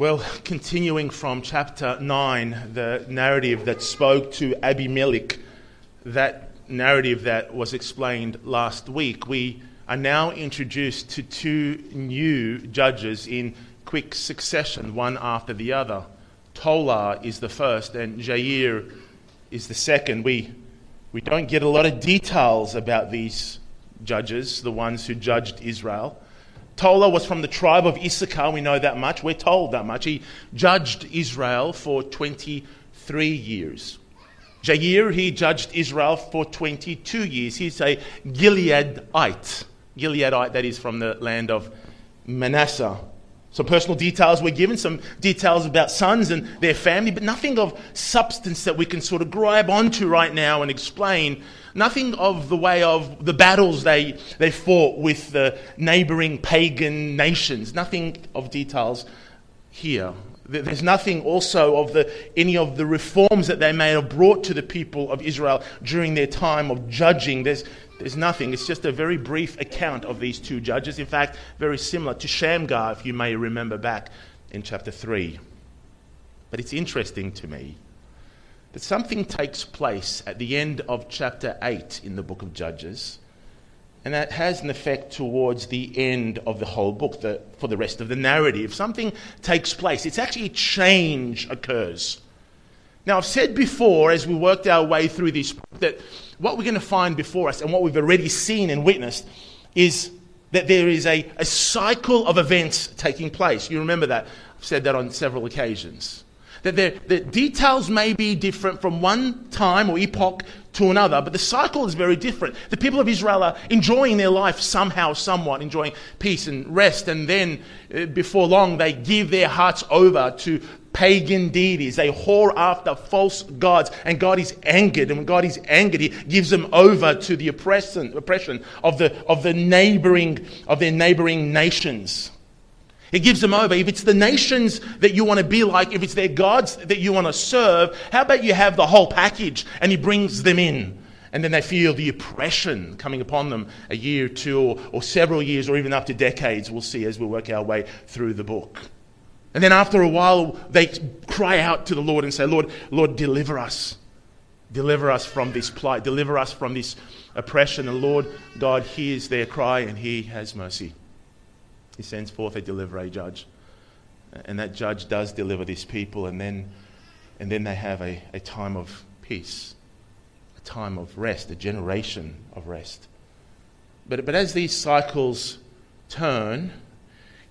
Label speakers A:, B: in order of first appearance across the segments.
A: Well, continuing from chapter 9, the narrative that spoke to Abimelech, that narrative that was explained last week, we are now introduced to two new judges in quick succession, one after the other. Tola is the first, and Jair is the second. We, we don't get a lot of details about these judges, the ones who judged Israel. Tola was from the tribe of Issachar, we know that much. We're told that much. He judged Israel for 23 years. Jair, he judged Israel for 22 years. He's a Gileadite. Gileadite, that is from the land of Manasseh. Some personal details were given, some details about sons and their family, but nothing of substance that we can sort of grab onto right now and explain. Nothing of the way of the battles they, they fought with the neighboring pagan nations. Nothing of details here. There's nothing also of the, any of the reforms that they may have brought to the people of Israel during their time of judging. There's, there's nothing. It's just a very brief account of these two judges. In fact, very similar to Shamgar, if you may remember back in chapter 3. But it's interesting to me that something takes place at the end of chapter 8 in the book of Judges, and that has an effect towards the end of the whole book, the, for the rest of the narrative. Something takes place. It's actually change occurs. Now, I've said before, as we worked our way through this, that what we're going to find before us and what we've already seen and witnessed is that there is a, a cycle of events taking place. You remember that? I've said that on several occasions. That the details may be different from one time or epoch to another, but the cycle is very different. The people of Israel are enjoying their life somehow, somewhat, enjoying peace and rest, and then uh, before long they give their hearts over to pagan deities. They whore after false gods, and God is angered. And when God is angered, He gives them over to the oppression, oppression of, the, of, the neighboring, of their neighboring nations. He gives them over. If it's the nations that you want to be like, if it's their gods that you want to serve, how about you have the whole package and He brings them in? And then they feel the oppression coming upon them a year, two, or, or several years, or even up to decades, we'll see as we work our way through the book. And then after a while, they cry out to the Lord and say, Lord, Lord, deliver us. Deliver us from this plight. Deliver us from this oppression. And Lord God hears their cry and he has mercy. He sends forth a deliverer, a judge. And that judge does deliver these people. And then, and then they have a, a time of peace, a time of rest, a generation of rest. But, but as these cycles turn,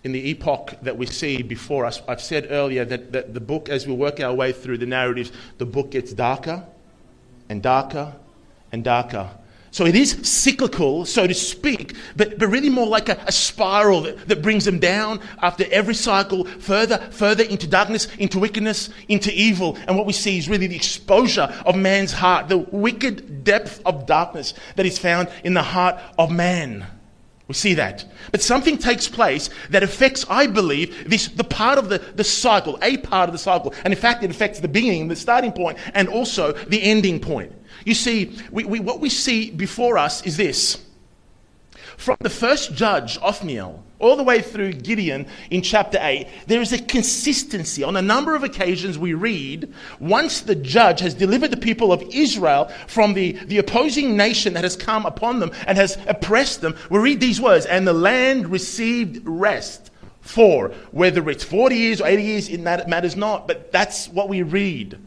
A: in the epoch that we see before us. I've said earlier that, that the book, as we work our way through the narratives, the book gets darker and darker and darker. So it is cyclical, so to speak, but, but really more like a, a spiral that, that brings them down after every cycle, further, further into darkness, into wickedness, into evil. And what we see is really the exposure of man's heart, the wicked depth of darkness that is found in the heart of man. We see that. But something takes place that affects, I believe, this, the part of the, the cycle, a part of the cycle. And in fact, it affects the beginning, the starting point, and also the ending point. You see, we, we, what we see before us is this. From the first judge, Othniel, all the way through Gideon in chapter 8, there is a consistency. On a number of occasions, we read once the judge has delivered the people of Israel from the, the opposing nation that has come upon them and has oppressed them, we read these words, and the land received rest for, whether it's 40 years or 80 years, it matters not, but that's what we read.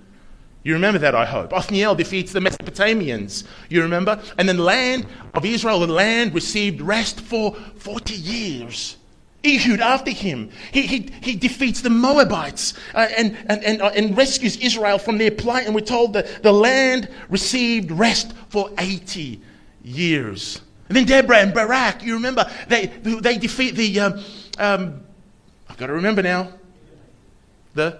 A: You remember that, I hope. Othniel defeats the Mesopotamians. You remember? And then the land of Israel, the land received rest for 40 years. Ehud after him. He, he, he defeats the Moabites uh, and, and, and, uh, and rescues Israel from their plight. And we're told that the land received rest for 80 years. And then Deborah and Barak, you remember, they, they defeat the, uh, Um, I've got to remember now. The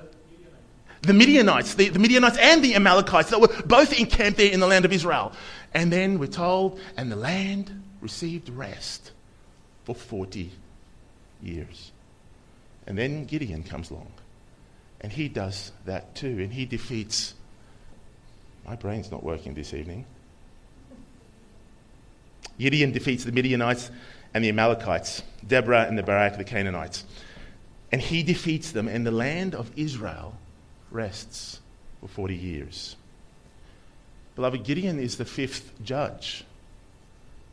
A: the Midianites, the, the Midianites and the Amalekites that were both encamped there in the land of Israel. And then we're told, and the land received rest for 40 years. And then Gideon comes along. And he does that too. And he defeats. My brain's not working this evening. Gideon defeats the Midianites and the Amalekites, Deborah and the Barak, the Canaanites. And he defeats them, and the land of Israel rests for 40 years. Beloved, Gideon is the fifth judge.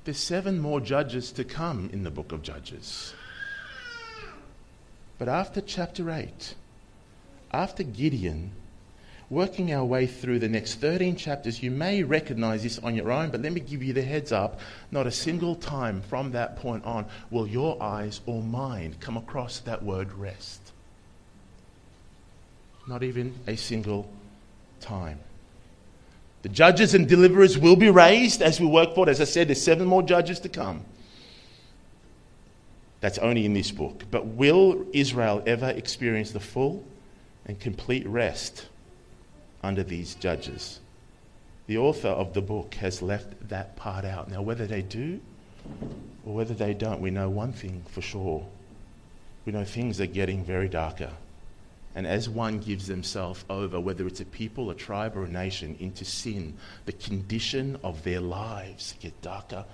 A: There's seven more judges to come in the book of Judges. But after chapter 8, after Gideon, working our way through the next 13 chapters, you may recognize this on your own, but let me give you the heads up. Not a single time from that point on will your eyes or mind come across that word rest. Not even a single time. The judges and deliverers will be raised as we work forward. As I said, there's seven more judges to come. That's only in this book. But will Israel ever experience the full and complete rest under these judges? The author of the book has left that part out. Now, whether they do or whether they don't, we know one thing for sure. We know things are getting very darker. And as one gives themselves over, whether it's a people, a tribe, or a nation, into sin, the condition of their lives get darker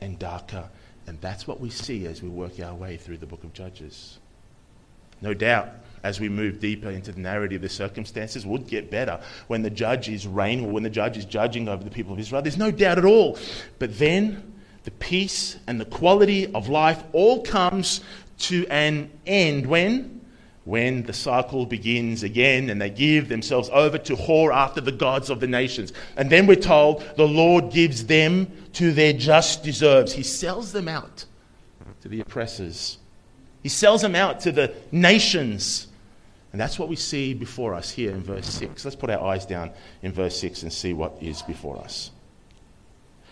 A: and darker. And that's what we see as we work our way through the book of Judges. No doubt, as we move deeper into the narrative, the circumstances would get better when the judge is reigning or when the judge is judging over the people of Israel. There's no doubt at all. But then the peace and the quality of life all comes to an end when? When the cycle begins again and they give themselves over to whore after the gods of the nations. And then we're told the Lord gives them to their just deserves. He sells them out to the oppressors, He sells them out to the nations. And that's what we see before us here in verse 6. Let's put our eyes down in verse 6 and see what is before us.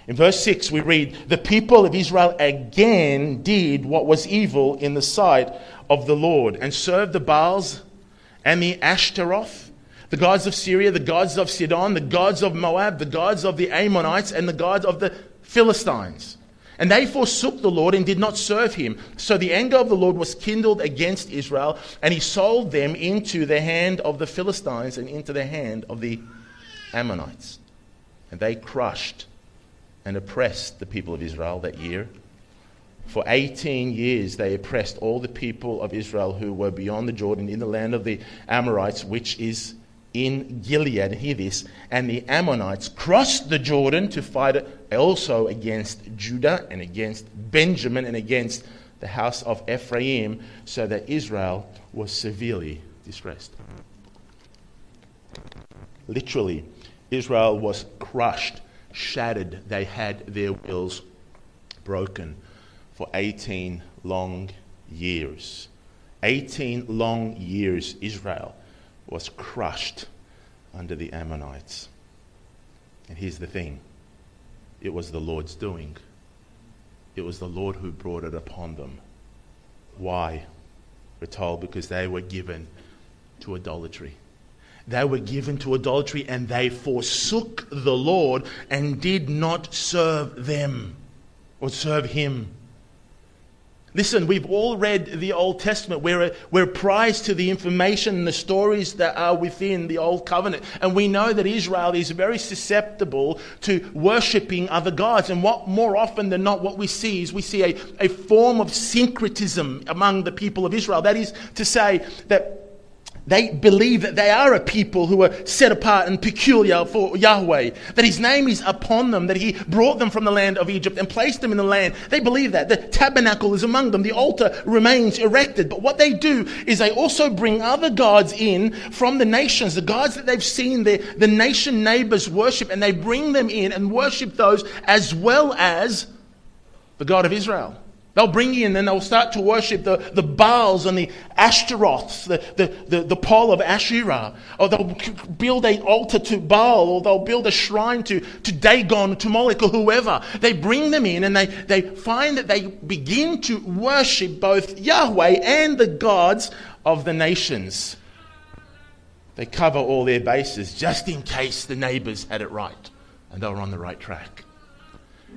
A: In verse 6, we read, The people of Israel again did what was evil in the sight of the Lord and served the Baals and the Ashtaroth, the gods of Syria, the gods of Sidon, the gods of Moab, the gods of the Ammonites, and the gods of the Philistines. And they forsook the Lord and did not serve him. So the anger of the Lord was kindled against Israel, and he sold them into the hand of the Philistines and into the hand of the Ammonites. And they crushed and oppressed the people of Israel that year. For 18 years, they oppressed all the people of Israel who were beyond the Jordan in the land of the Amorites, which is in Gilead. Hear this. And the Ammonites crossed the Jordan to fight also against Judah and against Benjamin and against the house of Ephraim, so that Israel was severely distressed. Literally, Israel was crushed shattered. They had their wills broken for 18 long years. 18 long years, Israel was crushed under the Ammonites. And here's the thing it was the Lord's doing, it was the Lord who brought it upon them. Why? We're told because they were given to idolatry. They were given to idolatry and they forsook the Lord and did not serve them or serve Him. Listen, we've all read the Old Testament. We're, uh, we're apprised to the information and the stories that are within the Old Covenant. And we know that Israel is very susceptible to worshipping other gods. And what more often than not, what we see is we see a, a form of syncretism among the people of Israel. That is to say, that they believe that they are a people who are set apart and peculiar for Yahweh, that His name is upon them, that He brought them from the land of Egypt and placed them in the land. They believe that. The tabernacle is among them, the altar remains erected. But what they do is they also bring other gods in from the nations, the gods that they've seen their, the nation neighbors worship, and they bring them in and worship those as well as the God of Israel. They'll bring in and they'll start to worship the, the Baals and the Ashtaroths, the, the, the, the pole of Asherah. Or they'll build an altar to Baal, or they'll build a shrine to, to Dagon, to Moloch, or whoever. They bring them in and they, they find that they begin to worship both Yahweh and the gods of the nations. They cover all their bases just in case the neighbors had it right and they were on the right track.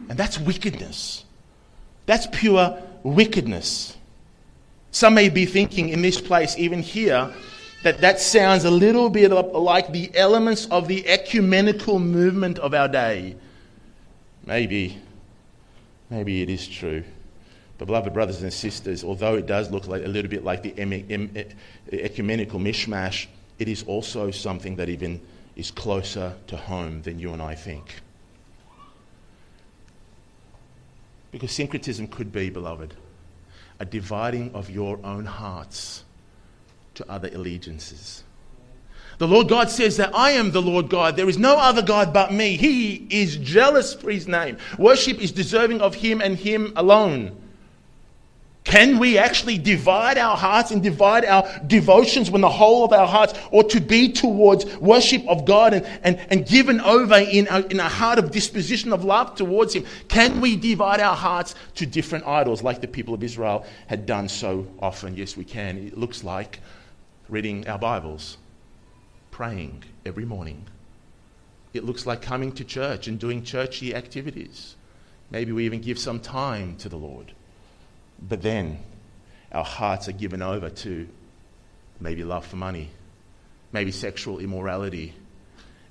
A: And that's wickedness. That's pure wickedness. Some may be thinking in this place, even here, that that sounds a little bit like the elements of the ecumenical movement of our day. Maybe, maybe it is true. But, beloved brothers and sisters, although it does look like a little bit like the ecumenical mishmash, it is also something that even is closer to home than you and I think. Because syncretism could be, beloved, a dividing of your own hearts to other allegiances. The Lord God says that I am the Lord God. There is no other God but me. He is jealous for his name. Worship is deserving of him and him alone. Can we actually divide our hearts and divide our devotions when the whole of our hearts ought to be towards worship of God and, and, and given over in a, in a heart of disposition of love towards Him? Can we divide our hearts to different idols like the people of Israel had done so often? Yes, we can. It looks like reading our Bibles, praying every morning. It looks like coming to church and doing churchy activities. Maybe we even give some time to the Lord. But then our hearts are given over to maybe love for money, maybe sexual immorality,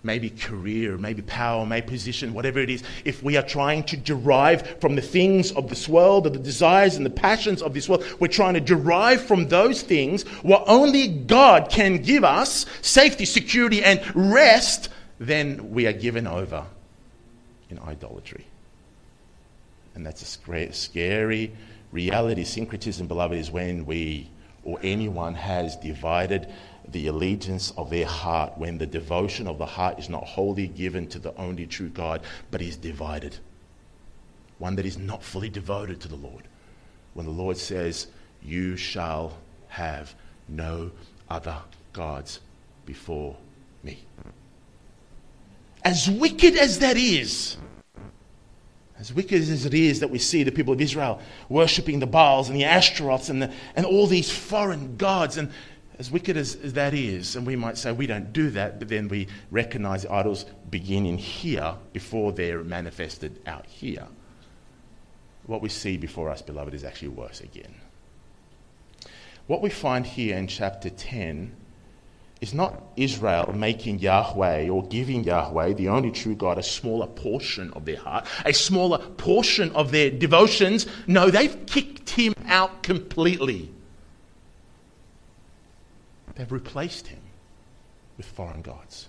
A: maybe career, maybe power, maybe position, whatever it is. If we are trying to derive from the things of this world, or the desires and the passions of this world, we're trying to derive from those things what only God can give us safety, security, and rest, then we are given over in idolatry. And that's a scary Reality, syncretism, beloved, is when we or anyone has divided the allegiance of their heart, when the devotion of the heart is not wholly given to the only true God, but is divided. One that is not fully devoted to the Lord. When the Lord says, You shall have no other gods before me. As wicked as that is, as wicked as it is that we see the people of Israel worshipping the Baals and the Ashtaroths and, the, and all these foreign gods, and as wicked as, as that is, and we might say we don't do that, but then we recognize the idols begin in here before they're manifested out here. What we see before us, beloved, is actually worse again. What we find here in chapter 10 is not Israel making Yahweh or giving Yahweh, the only true God, a smaller portion of their heart, a smaller portion of their devotions. No, they've kicked him out completely. They've replaced him with foreign gods.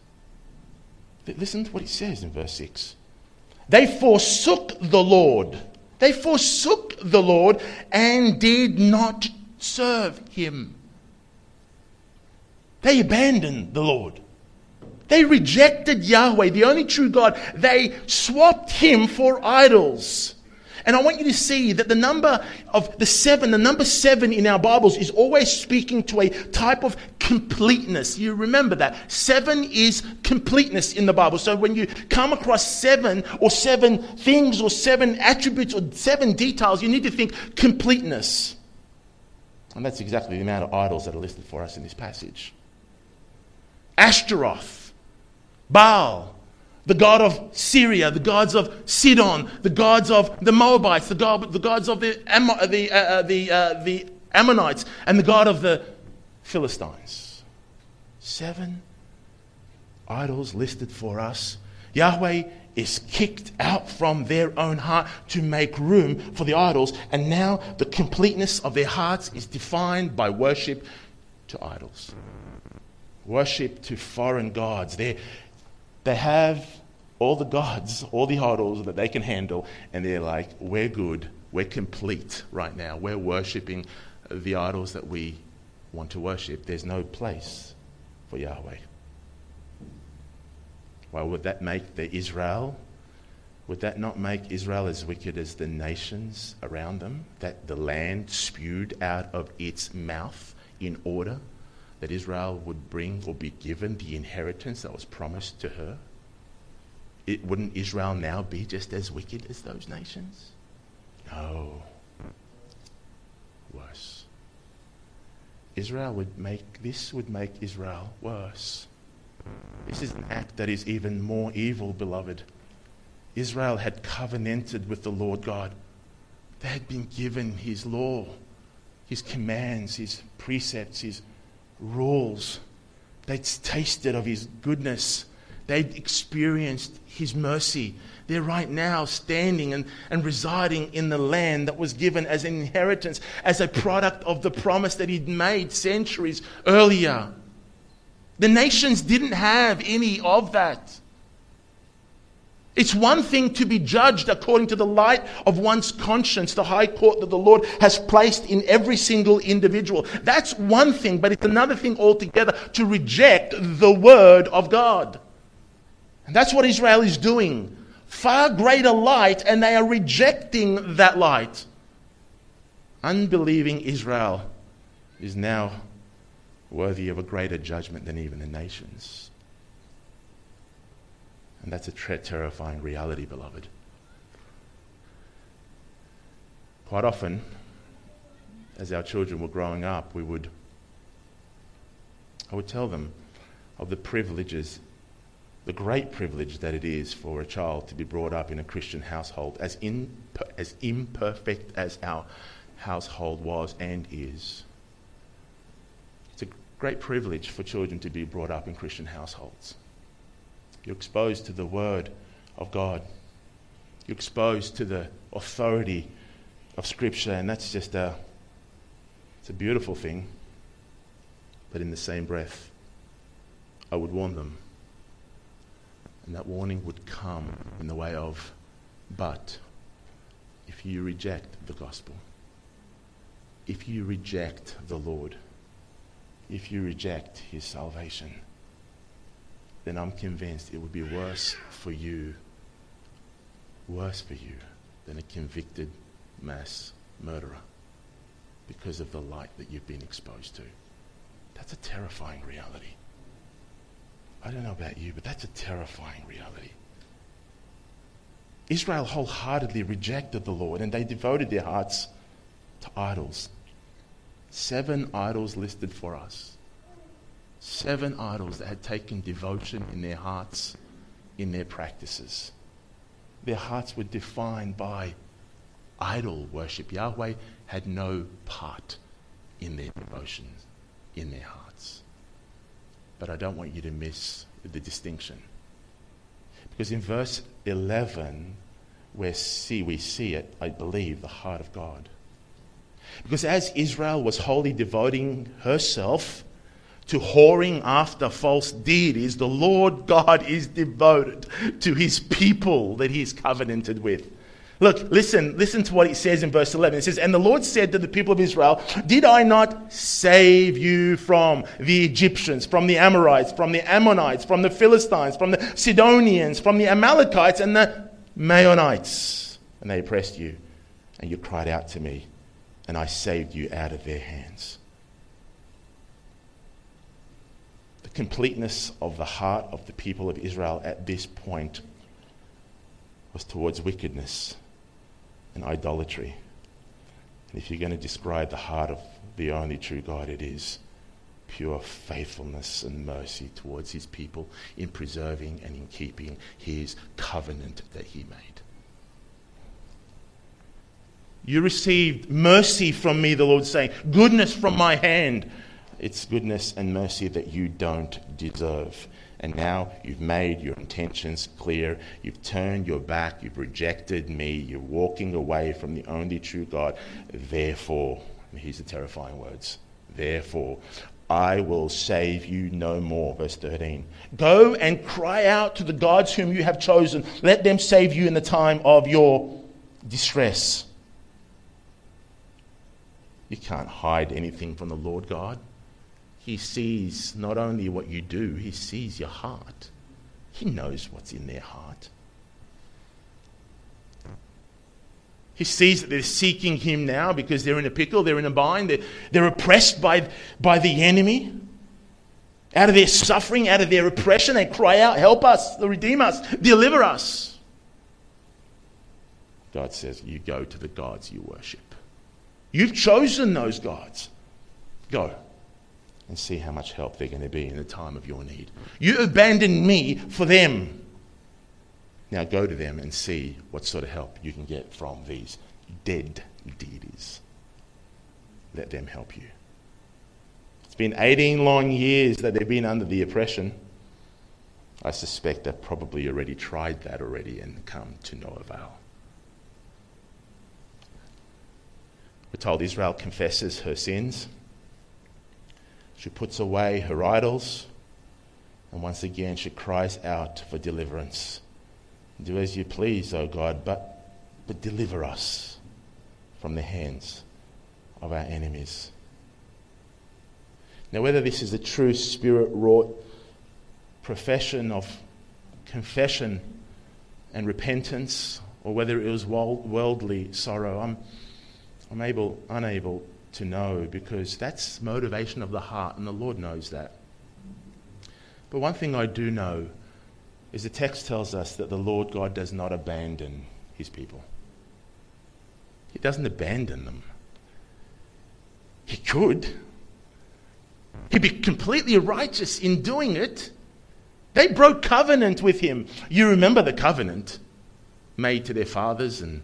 A: Listen to what he says in verse 6. They forsook the Lord. They forsook the Lord and did not serve him. They abandoned the Lord. They rejected Yahweh, the only true God. They swapped him for idols. And I want you to see that the number of the seven, the number seven in our Bibles is always speaking to a type of completeness. You remember that. Seven is completeness in the Bible. So when you come across seven or seven things or seven attributes or seven details, you need to think completeness. And that's exactly the amount of idols that are listed for us in this passage. Ashtaroth, Baal, the god of Syria, the gods of Sidon, the gods of the Moabites, the, god, the gods of the, the, uh, uh, the, uh, the Ammonites, and the god of the Philistines. Seven idols listed for us. Yahweh is kicked out from their own heart to make room for the idols, and now the completeness of their hearts is defined by worship to idols worship to foreign gods. They, they have all the gods, all the idols that they can handle, and they're like, we're good, we're complete right now. We're worshiping the idols that we want to worship. There's no place for Yahweh. Why would that make the Israel? would that not make Israel as wicked as the nations around them, that the land spewed out of its mouth in order that Israel would bring or be given the inheritance that was promised to her? It, wouldn't Israel now be just as wicked as those nations? No. Worse. Israel would make, this would make Israel worse. This is an act that is even more evil, beloved. Israel had covenanted with the Lord God. They had been given his law, his commands, his precepts, his rules. They'd tasted of his goodness. They'd experienced his mercy. They're right now standing and, and residing in the land that was given as an inheritance, as a product of the promise that he'd made centuries earlier. The nations didn't have any of that. It's one thing to be judged according to the light of one's conscience, the high court that the Lord has placed in every single individual. That's one thing, but it's another thing altogether to reject the word of God. And that's what Israel is doing. Far greater light, and they are rejecting that light. Unbelieving Israel is now worthy of a greater judgment than even the nations. And that's a ter- terrifying reality, beloved. Quite often, as our children were growing up, we would, I would tell them of the privileges, the great privilege that it is for a child to be brought up in a Christian household, as, in, as imperfect as our household was and is. It's a great privilege for children to be brought up in Christian households. You're exposed to the Word of God. You're exposed to the authority of Scripture, and that's just a, it's a beautiful thing. But in the same breath, I would warn them. And that warning would come in the way of, but if you reject the gospel, if you reject the Lord, if you reject his salvation, then I'm convinced it would be worse for you, worse for you than a convicted mass murderer because of the light that you've been exposed to. That's a terrifying reality. I don't know about you, but that's a terrifying reality. Israel wholeheartedly rejected the Lord and they devoted their hearts to idols. Seven idols listed for us seven idols that had taken devotion in their hearts, in their practices. Their hearts were defined by idol worship. Yahweh had no part in their devotions, in their hearts. But I don't want you to miss the distinction. Because in verse 11, where see, we see it, I believe, the heart of God. Because as Israel was wholly devoting herself to whoring after false deities, the Lord God is devoted to his people that he is covenanted with. Look, listen, listen to what it says in verse 11. It says, And the Lord said to the people of Israel, Did I not save you from the Egyptians, from the Amorites, from the Ammonites, from the Philistines, from the Sidonians, from the Amalekites, and the Maonites? And they oppressed you, and you cried out to me, and I saved you out of their hands. Completeness of the heart of the people of Israel at this point was towards wickedness and idolatry. And if you're going to describe the heart of the only true God, it is pure faithfulness and mercy towards his people in preserving and in keeping his covenant that he made. You received mercy from me, the Lord saying, goodness from my hand. It's goodness and mercy that you don't deserve. And now you've made your intentions clear. You've turned your back. You've rejected me. You're walking away from the only true God. Therefore, here's the terrifying words. Therefore, I will save you no more. Verse 13. Go and cry out to the gods whom you have chosen. Let them save you in the time of your distress. You can't hide anything from the Lord God. He sees not only what you do, He sees your heart. He knows what's in their heart. He sees that they're seeking him now because they're in a pickle, they're in a bind, they're, they're oppressed by, by the enemy. Out of their suffering, out of their oppression, they cry out, Help us, redeem us, deliver us. God says, You go to the gods you worship. You've chosen those gods. Go and see how much help they're going to be in the time of your need. You abandoned me for them. Now go to them and see what sort of help you can get from these dead deities. Let them help you. It's been 18 long years that they've been under the oppression. I suspect they've probably already tried that already and come to no avail. We're told Israel confesses her sins. She puts away her idols. And once again, she cries out for deliverance. Do as you please, O God, but, but deliver us from the hands of our enemies. Now, whether this is a true spirit wrought profession of confession and repentance, or whether it was worldly sorrow, I'm, I'm able, unable to know because that's motivation of the heart, and the Lord knows that. But one thing I do know is the text tells us that the Lord God does not abandon his people. He doesn't abandon them. He could. He'd be completely righteous in doing it. They broke covenant with him. You remember the covenant made to their fathers and,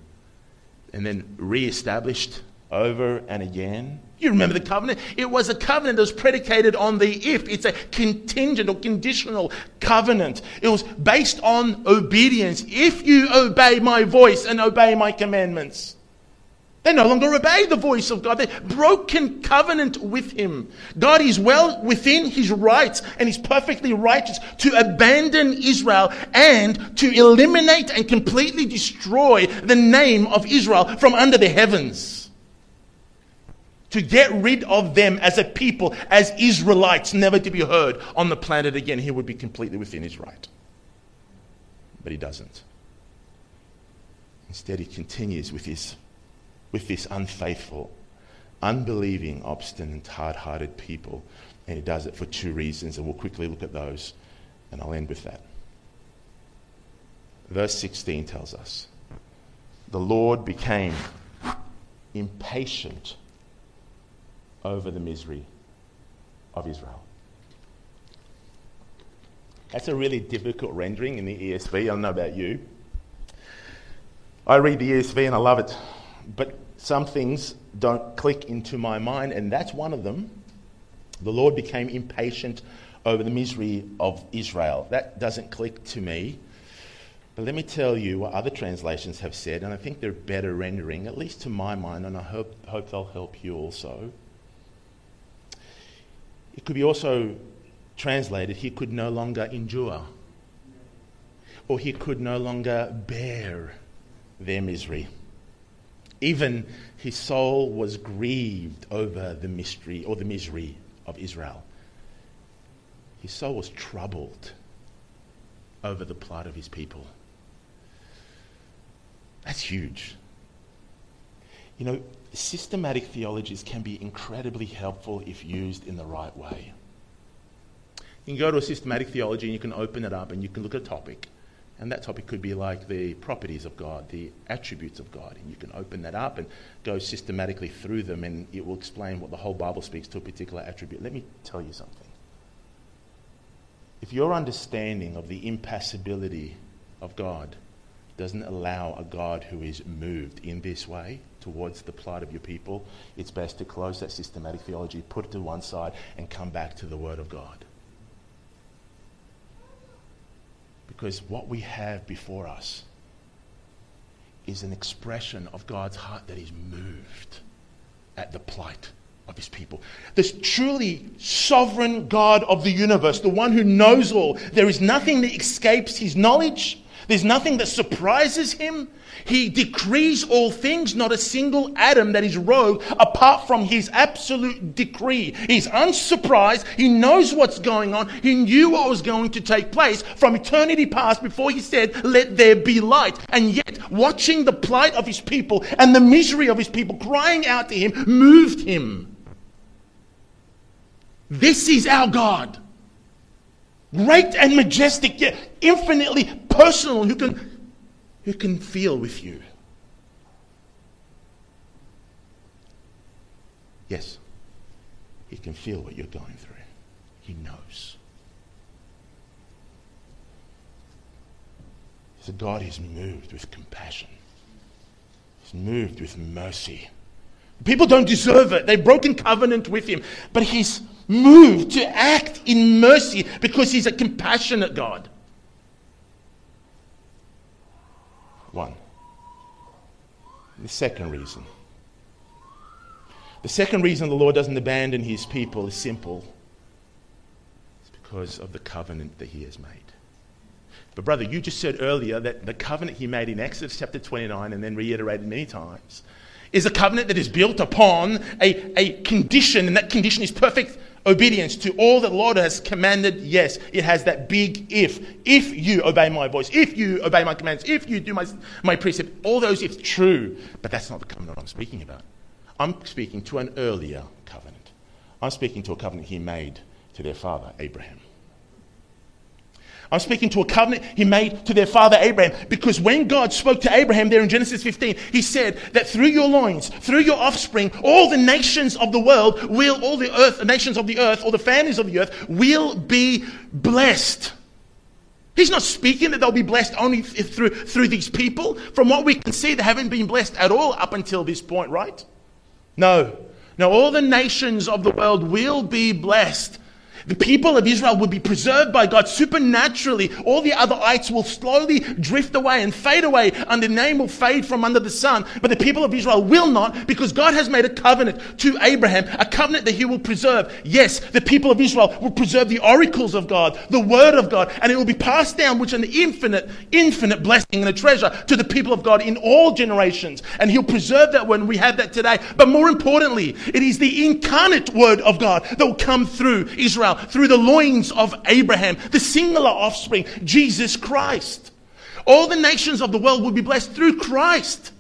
A: and then re established over and again. You remember the covenant? It was a covenant that was predicated on the if. It's a contingent or conditional covenant. It was based on obedience. If you obey my voice and obey my commandments. They no longer obey the voice of God. They're broken covenant with Him. God is well within His rights and He's perfectly righteous to abandon Israel and to eliminate and completely destroy the name of Israel from under the heavens. To get rid of them as a people, as Israelites, never to be heard on the planet again. He would be completely within His right. But He doesn't. Instead, He continues with His with this unfaithful, unbelieving, obstinate, hard hearted people. And he does it for two reasons, and we'll quickly look at those, and I'll end with that. Verse 16 tells us the Lord became impatient over the misery of Israel. That's a really difficult rendering in the ESV. I don't know about you. I read the ESV and I love it. But some things don't click into my mind, and that's one of them. The Lord became impatient over the misery of Israel. That doesn't click to me. But let me tell you what other translations have said, and I think they're better rendering, at least to my mind, and I hope, hope they'll help you also. It could be also translated, he could no longer endure, or he could no longer bear their misery. Even his soul was grieved over the mystery or the misery of Israel. His soul was troubled over the plight of his people. That's huge. You know, systematic theologies can be incredibly helpful if used in the right way. You can go to a systematic theology and you can open it up and you can look at a topic and that topic could be like the properties of God, the attributes of God. And you can open that up and go systematically through them, and it will explain what the whole Bible speaks to a particular attribute. Let me tell you something. If your understanding of the impassibility of God doesn't allow a God who is moved in this way towards the plight of your people, it's best to close that systematic theology, put it to one side, and come back to the Word of God. Because what we have before us is an expression of God's heart that is moved at the plight of his people. This truly sovereign God of the universe, the one who knows all, there is nothing that escapes his knowledge. There's nothing that surprises him. He decrees all things, not a single atom that is rogue apart from his absolute decree. He's unsurprised. He knows what's going on. He knew what was going to take place from eternity past before he said, Let there be light. And yet, watching the plight of his people and the misery of his people crying out to him moved him. This is our God. Great and majestic, yet infinitely personal, who can, who can feel with you. Yes, he can feel what you're going through. He knows. A God is moved with compassion. He's moved with mercy. People don't deserve it. They've broken covenant with him. But he's moved to act in mercy because he's a compassionate God. One. The second reason. The second reason the Lord doesn't abandon his people is simple. It's because of the covenant that he has made. But, brother, you just said earlier that the covenant he made in Exodus chapter 29 and then reiterated many times is a covenant that is built upon a, a condition, and that condition is perfect obedience to all that the Lord has commanded, yes, it has that big if. If you obey my voice, if you obey my commands, if you do my, my precept, all those if true. But that's not the covenant I'm speaking about. I'm speaking to an earlier covenant. I'm speaking to a covenant he made to their father, Abraham. I'm speaking to a covenant he made to their father Abraham. Because when God spoke to Abraham there in Genesis 15, he said that through your loins, through your offspring, all the nations of the world will, all the earth, the nations of the earth, all the families of the earth will be blessed. He's not speaking that they'll be blessed only through, through these people. From what we can see, they haven't been blessed at all up until this point, right? No. No, all the nations of the world will be blessed the people of Israel will be preserved by God supernaturally. All the other ites will slowly drift away and fade away, and the name will fade from under the sun. But the people of Israel will not, because God has made a covenant to Abraham, a covenant that he will preserve. Yes, the people of Israel will preserve the oracles of God, the word of God, and it will be passed down, which is an infinite, infinite blessing and a treasure to the people of God in all generations. And he'll preserve that when we have that today. But more importantly, it is the incarnate word of God that will come through Israel through the loins of Abraham, the singular offspring, Jesus Christ. All the nations of the world will be blessed through Christ.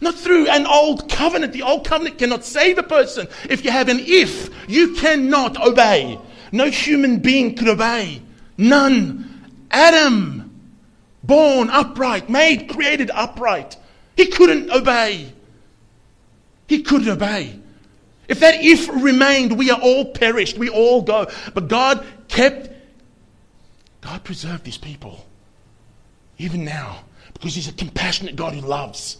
A: Not through an old covenant. The old covenant cannot save a person. If you have an if, you cannot obey. No human being could obey. None. Adam, born upright, made, created upright. He couldn't obey. He couldn't obey. If that if remained, we are all perished. We all go. But God kept, God preserved these people. Even now. Because He's a compassionate God who loves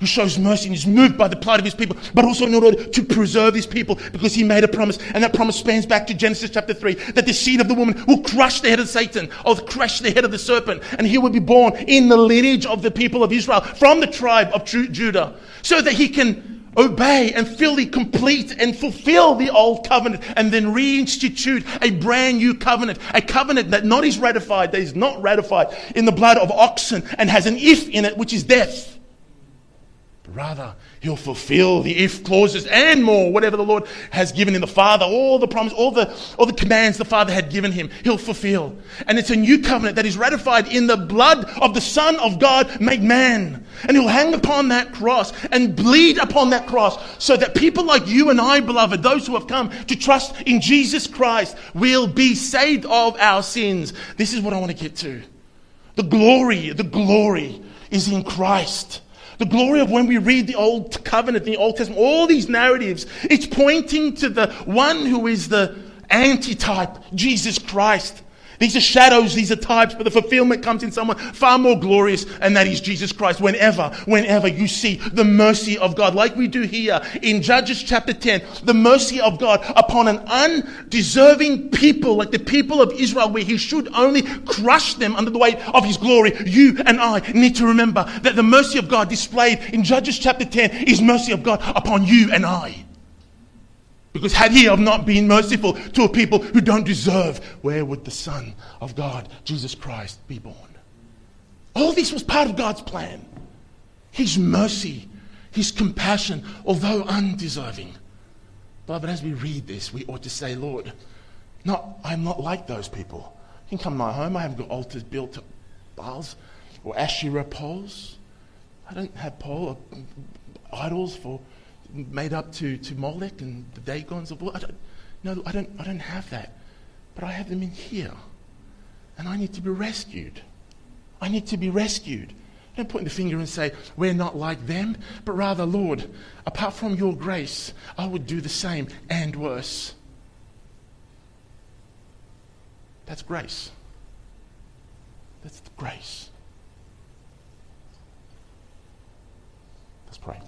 A: who shows mercy and is moved by the plight of his people, but also in order to preserve his people because he made a promise. And that promise spans back to Genesis chapter 3 that the seed of the woman will crush the head of Satan or crush the head of the serpent. And he will be born in the lineage of the people of Israel from the tribe of Judah so that he can obey and fully complete and fulfill the old covenant and then reinstitute a brand new covenant. A covenant that not is ratified, that is not ratified in the blood of oxen and has an if in it, which is death. But rather, He'll fulfill the if clauses and more, whatever the Lord has given in the Father, all the promise, all the, all the commands the Father had given him, he'll fulfill. And it's a new covenant that is ratified in the blood of the Son of God made man. And he'll hang upon that cross and bleed upon that cross so that people like you and I, beloved, those who have come to trust in Jesus Christ, will be saved of our sins. This is what I want to get to. The glory, the glory is in Christ. The glory of when we read the Old Covenant, the Old Testament, all these narratives, it's pointing to the one who is the antitype, Jesus Christ. These are shadows, these are types, but the fulfillment comes in someone far more glorious, and that is Jesus Christ. Whenever, whenever you see the mercy of God, like we do here in Judges chapter 10, the mercy of God upon an undeserving people, like the people of Israel, where He should only crush them under the weight of His glory, you and I need to remember that the mercy of God displayed in Judges chapter 10 is mercy of God upon you and I. Because had he have not been merciful to a people who don't deserve, where would the Son of God, Jesus Christ, be born? All this was part of God's plan. His mercy, His compassion, although undeserving. Beloved, as we read this, we ought to say, Lord, no, I'm not like those people. You can come to my home, I haven't got altars built to Baals or Asherah poles. I don't have pole uh, idols for made up to, to Molech and the Dagons of I don't, no, I don't, I don't have that. But I have them in here. And I need to be rescued. I need to be rescued. Don't point the finger and say, We're not like them, but rather, Lord, apart from your grace, I would do the same and worse. That's grace. That's grace. Let's pray.